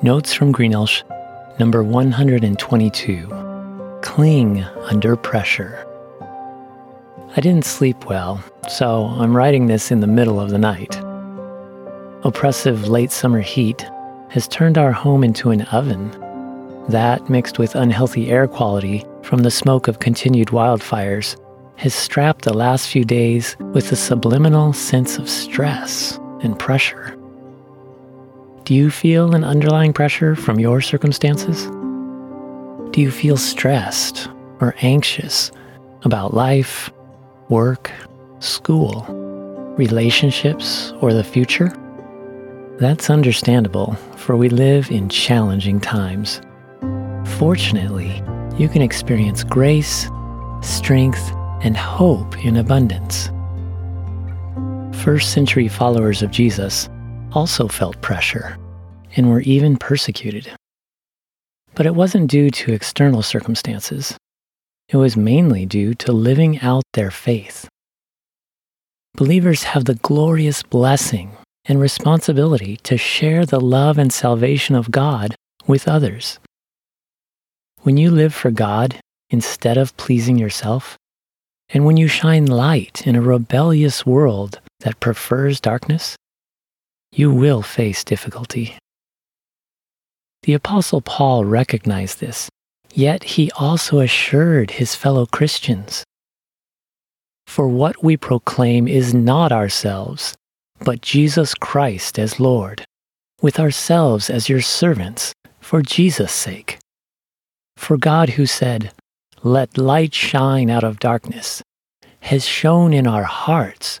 Notes from Greenelsh, number 122 Cling Under Pressure. I didn't sleep well, so I'm writing this in the middle of the night. Oppressive late summer heat has turned our home into an oven. That, mixed with unhealthy air quality from the smoke of continued wildfires, has strapped the last few days with a subliminal sense of stress and pressure. Do you feel an underlying pressure from your circumstances? Do you feel stressed or anxious about life, work, school, relationships, or the future? That's understandable, for we live in challenging times. Fortunately, you can experience grace, strength, and hope in abundance. First century followers of Jesus also felt pressure and were even persecuted. But it wasn't due to external circumstances. It was mainly due to living out their faith. Believers have the glorious blessing and responsibility to share the love and salvation of God with others. When you live for God instead of pleasing yourself, and when you shine light in a rebellious world that prefers darkness, you will face difficulty. The Apostle Paul recognized this, yet he also assured his fellow Christians For what we proclaim is not ourselves, but Jesus Christ as Lord, with ourselves as your servants for Jesus' sake. For God, who said, Let light shine out of darkness, has shone in our hearts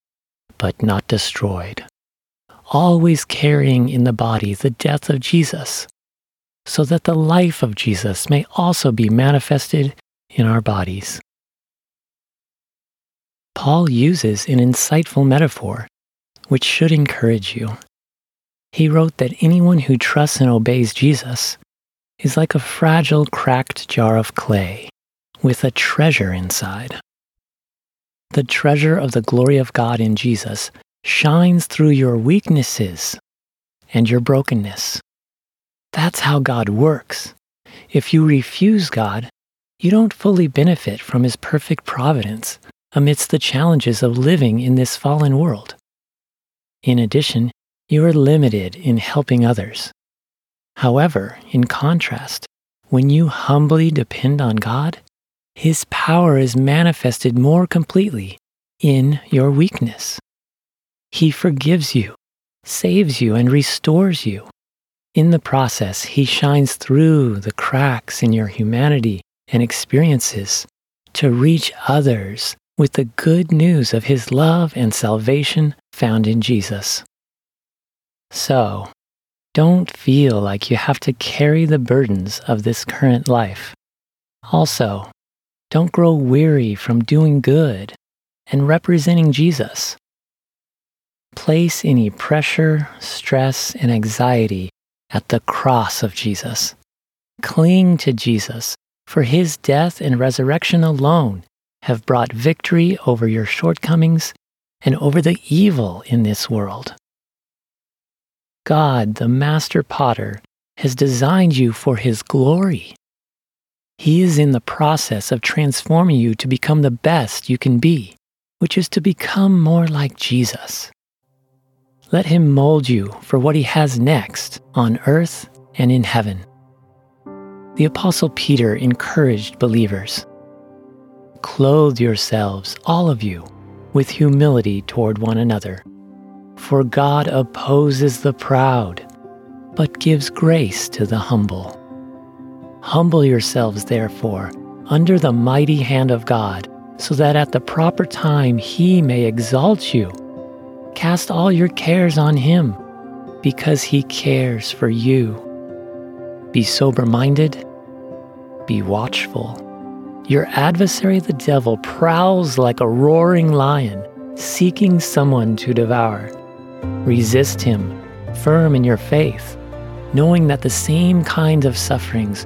but not destroyed, always carrying in the body the death of Jesus, so that the life of Jesus may also be manifested in our bodies. Paul uses an insightful metaphor which should encourage you. He wrote that anyone who trusts and obeys Jesus is like a fragile, cracked jar of clay with a treasure inside. The treasure of the glory of God in Jesus shines through your weaknesses and your brokenness. That's how God works. If you refuse God, you don't fully benefit from His perfect providence amidst the challenges of living in this fallen world. In addition, you are limited in helping others. However, in contrast, when you humbly depend on God, his power is manifested more completely in your weakness. He forgives you, saves you, and restores you. In the process, He shines through the cracks in your humanity and experiences to reach others with the good news of His love and salvation found in Jesus. So, don't feel like you have to carry the burdens of this current life. Also, don't grow weary from doing good and representing Jesus. Place any pressure, stress, and anxiety at the cross of Jesus. Cling to Jesus, for his death and resurrection alone have brought victory over your shortcomings and over the evil in this world. God, the master potter, has designed you for his glory he is in the process of transforming you to become the best you can be, which is to become more like Jesus. Let Him mold you for what He has next on earth and in heaven. The Apostle Peter encouraged believers Clothe yourselves, all of you, with humility toward one another. For God opposes the proud, but gives grace to the humble. Humble yourselves, therefore, under the mighty hand of God, so that at the proper time he may exalt you. Cast all your cares on him, because he cares for you. Be sober minded, be watchful. Your adversary, the devil, prowls like a roaring lion, seeking someone to devour. Resist him, firm in your faith, knowing that the same kinds of sufferings